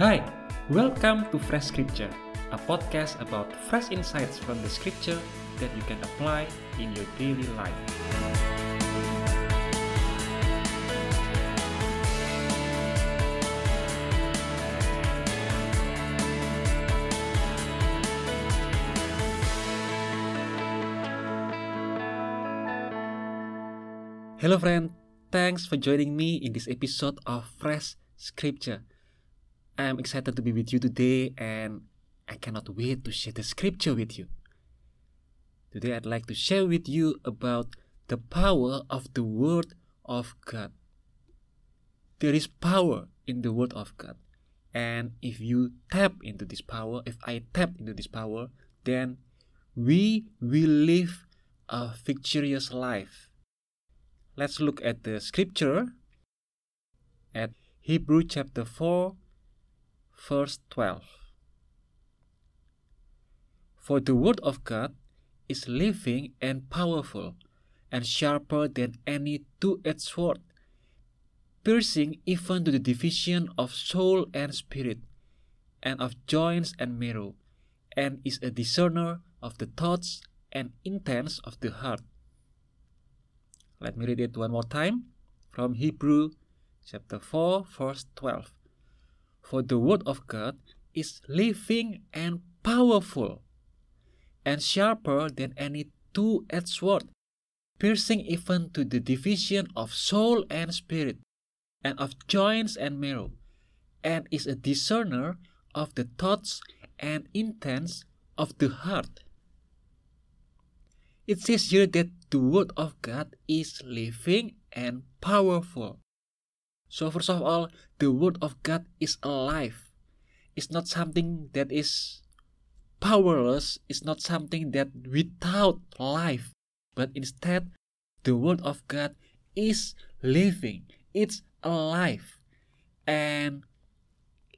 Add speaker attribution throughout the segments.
Speaker 1: Hi, welcome to Fresh Scripture, a podcast about fresh insights from the scripture that you can apply in your daily life. Hello, friend. Thanks for joining me in this episode of Fresh Scripture. I'm excited to be with you today and I cannot wait to share the scripture with you. Today, I'd like to share with you about the power of the Word of God. There is power in the Word of God. And if you tap into this power, if I tap into this power, then we will live a victorious life let's look at the scripture at Hebrew chapter 4, verse 12. For the word of God is living and powerful and sharper than any two edged sword, piercing even to the division of soul and spirit, and of joints and marrow, and is a discerner of the thoughts and intents of the heart. Let me read it one more time from Hebrew chapter 4, verse 12. For the word of God is living and powerful, and sharper than any two edged sword, piercing even to the division of soul and spirit, and of joints and marrow, and is a discerner of the thoughts and intents of the heart. It says here that the Word of God is living and powerful. So, first of all, the Word of God is alive. It's not something that is powerless, it's not something that without life, but instead, the Word of God is living, it's alive. And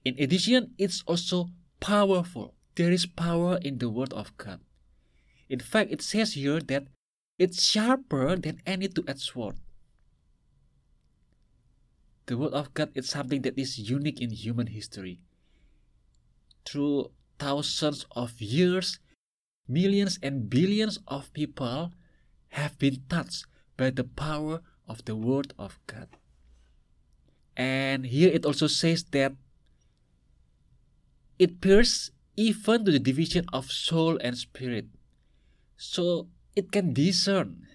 Speaker 1: in addition, it's also powerful. There is power in the Word of God. In fact, it says here that it's sharper than any two-edged sword. The word of God is something that is unique in human history. Through thousands of years, millions and billions of people have been touched by the power of the word of God. And here it also says that it pierces even to the division of soul and spirit so it can discern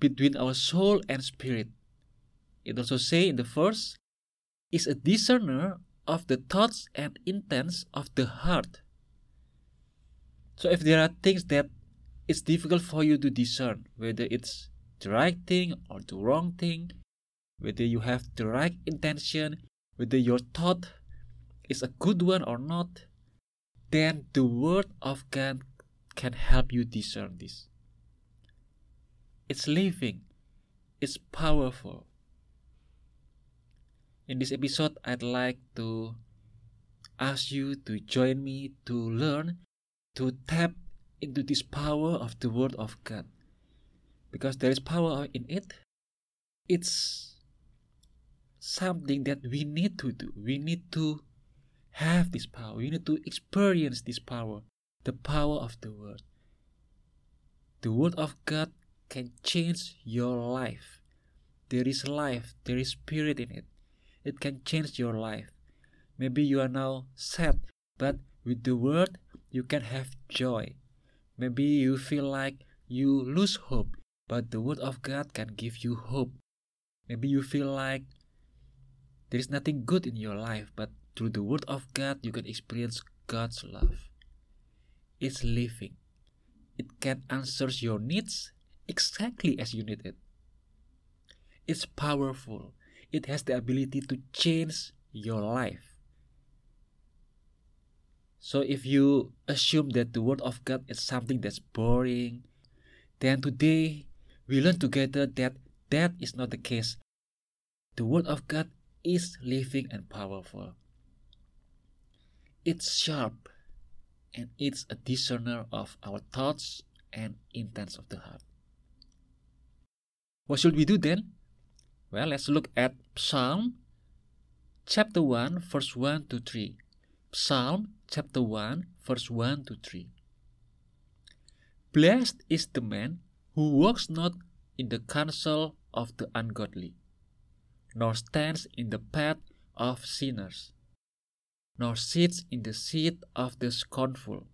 Speaker 1: between our soul and spirit. It also say in the verse, is a discerner of the thoughts and intents of the heart. So if there are things that it's difficult for you to discern, whether it's the right thing or the wrong thing, whether you have the right intention, whether your thought is a good one or not, then the word of God can help you discern this. It's living, it's powerful. In this episode, I'd like to ask you to join me to learn to tap into this power of the Word of God. Because there is power in it. It's something that we need to do. We need to have this power. We need to experience this power the power of the Word. The Word of God can change your life. There is life, there is spirit in it. It can change your life. Maybe you are now sad, but with the Word, you can have joy. Maybe you feel like you lose hope, but the Word of God can give you hope. Maybe you feel like there is nothing good in your life, but through the Word of God, you can experience God's love It's living. It can answer your needs exactly as you need it. It's powerful. It has the ability to change your life. So if you assume that the word of God is something that's boring, then today we learn together that that is not the case. The word of God is living and powerful. It's sharp and it's a discerner of our thoughts and intents of the heart. What should we do then? Well, let's look at Psalm chapter 1, verse 1 to 3. Psalm chapter 1, verse 1 to 3. Blessed is the man who walks not in the counsel of the ungodly, nor stands in the path of sinners, nor sits in the seat of the scornful.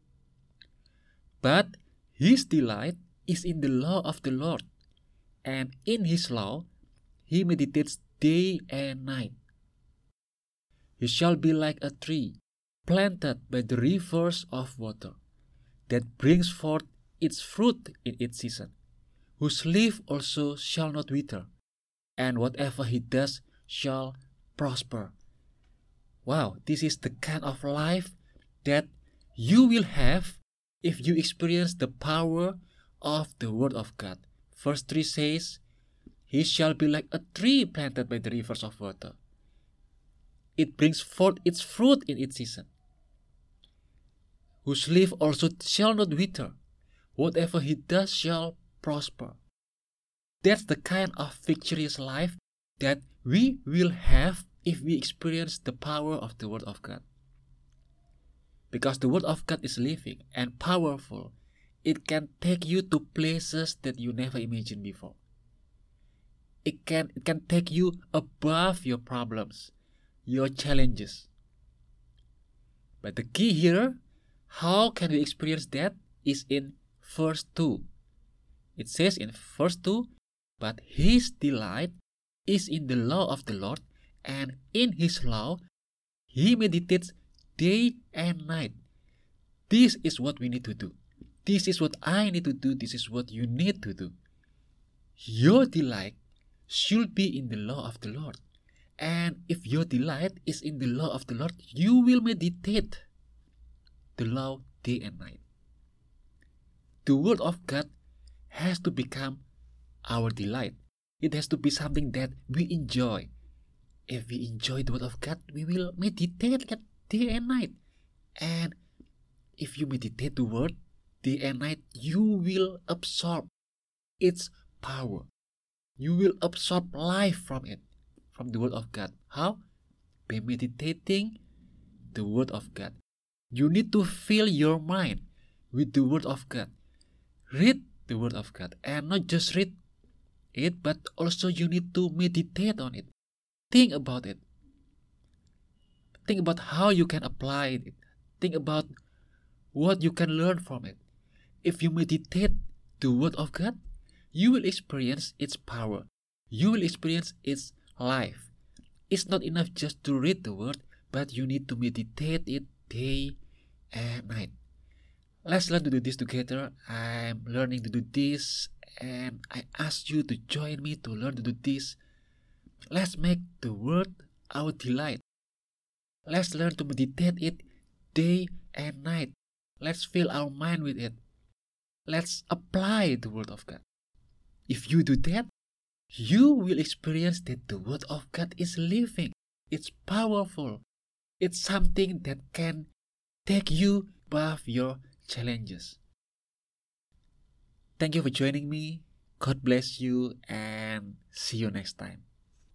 Speaker 1: But his delight is in the law of the Lord, and in his law he meditates day and night. He shall be like a tree planted by the rivers of water, that brings forth its fruit in its season, whose leaf also shall not wither, and whatever he does shall prosper. Wow, this is the kind of life that you will have if you experience the power of the Word of God. Verse 3 says, He shall be like a tree planted by the rivers of water. It brings forth its fruit in its season, whose leaf also shall not wither. Whatever he does shall prosper. That's the kind of victorious life that we will have if we experience the power of the Word of God. Because the Word of God is living and powerful, it can take you to places that you never imagined before. It can, it can take you above your problems, your challenges. But the key here, how can we experience that, is in verse 2. It says in verse 2, But his delight is in the law of the Lord, and in his law he meditates day and night. This is what we need to do. This is what I need to do. This is what you need to do. Your delight should be in the law of the Lord. And if your delight is in the law of the Lord, you will meditate the law day and night. The Word of God has to become our delight. It has to be something that we enjoy. If we enjoy the Word of God, we will meditate that day and night. And if you meditate the Word day and night, you will absorb its power. You will absorb life from it, from the Word of God. How? By meditating the Word of God. You need to fill your mind with the Word of God. Read the Word of God and not just read it, but also you need to meditate on it. Think about it. Think about how you can apply it. Think about what you can learn from it. If you meditate the Word of God, you will experience its power. You will experience its life. It's not enough just to read the Word, but you need to meditate it day and night. Let's learn to do this together. I'm learning to do this, and I ask you to join me to learn to do this. Let's make the Word our delight. Let's learn to meditate it day and night. Let's fill our mind with it. Let's apply the Word of God. If you do that, you will experience that the Word of God is living. It's powerful. It's something that can take you above your challenges. Thank you for joining me. God bless you and see you next time.